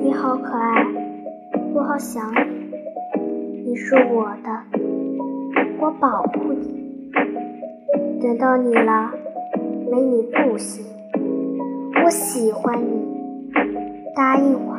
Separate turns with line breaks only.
你好可爱我好想你你是我的我保护你。等到你了没你不行我喜欢你答应我